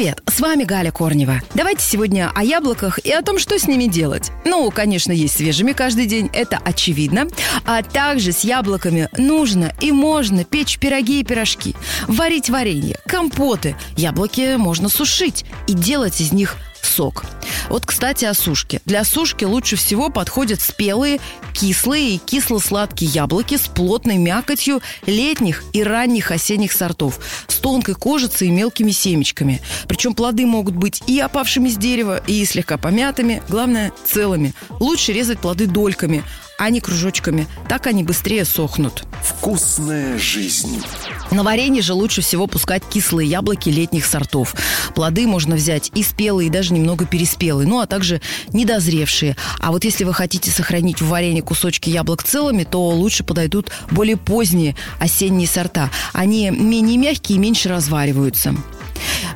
С вами Галя Корнева. Давайте сегодня о яблоках и о том, что с ними делать. Ну, конечно, есть свежими каждый день, это очевидно. А также с яблоками нужно и можно печь пироги и пирожки, варить варенье, компоты. Яблоки можно сушить и делать из них сок. Вот, кстати, о сушке. Для сушки лучше всего подходят спелые, кислые и кисло-сладкие яблоки с плотной мякотью летних и ранних осенних сортов, с тонкой кожицей и мелкими семечками. Причем плоды могут быть и опавшими с дерева, и слегка помятыми, главное, целыми. Лучше резать плоды дольками, а не кружочками. Так они быстрее сохнут. Вкусная жизнь. На варенье же лучше всего пускать кислые яблоки летних сортов. Плоды можно взять и спелые, и даже немного переспелые, ну а также недозревшие. А вот если вы хотите сохранить в варенье кусочки яблок целыми, то лучше подойдут более поздние осенние сорта. Они менее мягкие и меньше развариваются.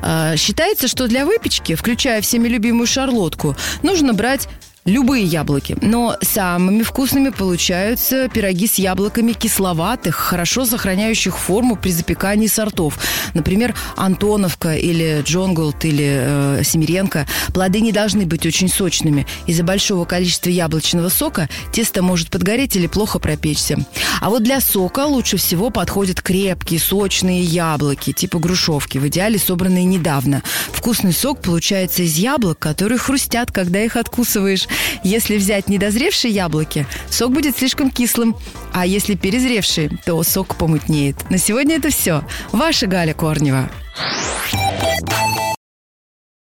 А, считается, что для выпечки, включая всеми любимую шарлотку, нужно брать любые яблоки. Но самыми вкусными получаются пироги с яблоками кисловатых, хорошо сохраняющих форму при запекании сортов. Например, Антоновка или Джонголд или э, Семиренко. Плоды не должны быть очень сочными. Из-за большого количества яблочного сока тесто может подгореть или плохо пропечься. А вот для сока лучше всего подходят крепкие, сочные яблоки, типа грушевки, в идеале собранные недавно. Вкусный сок получается из яблок, которые хрустят, когда их откусываешь. Если взять недозревшие яблоки, сок будет слишком кислым, а если перезревшие, то сок помутнеет. На сегодня это все. Ваша Галя Корнева.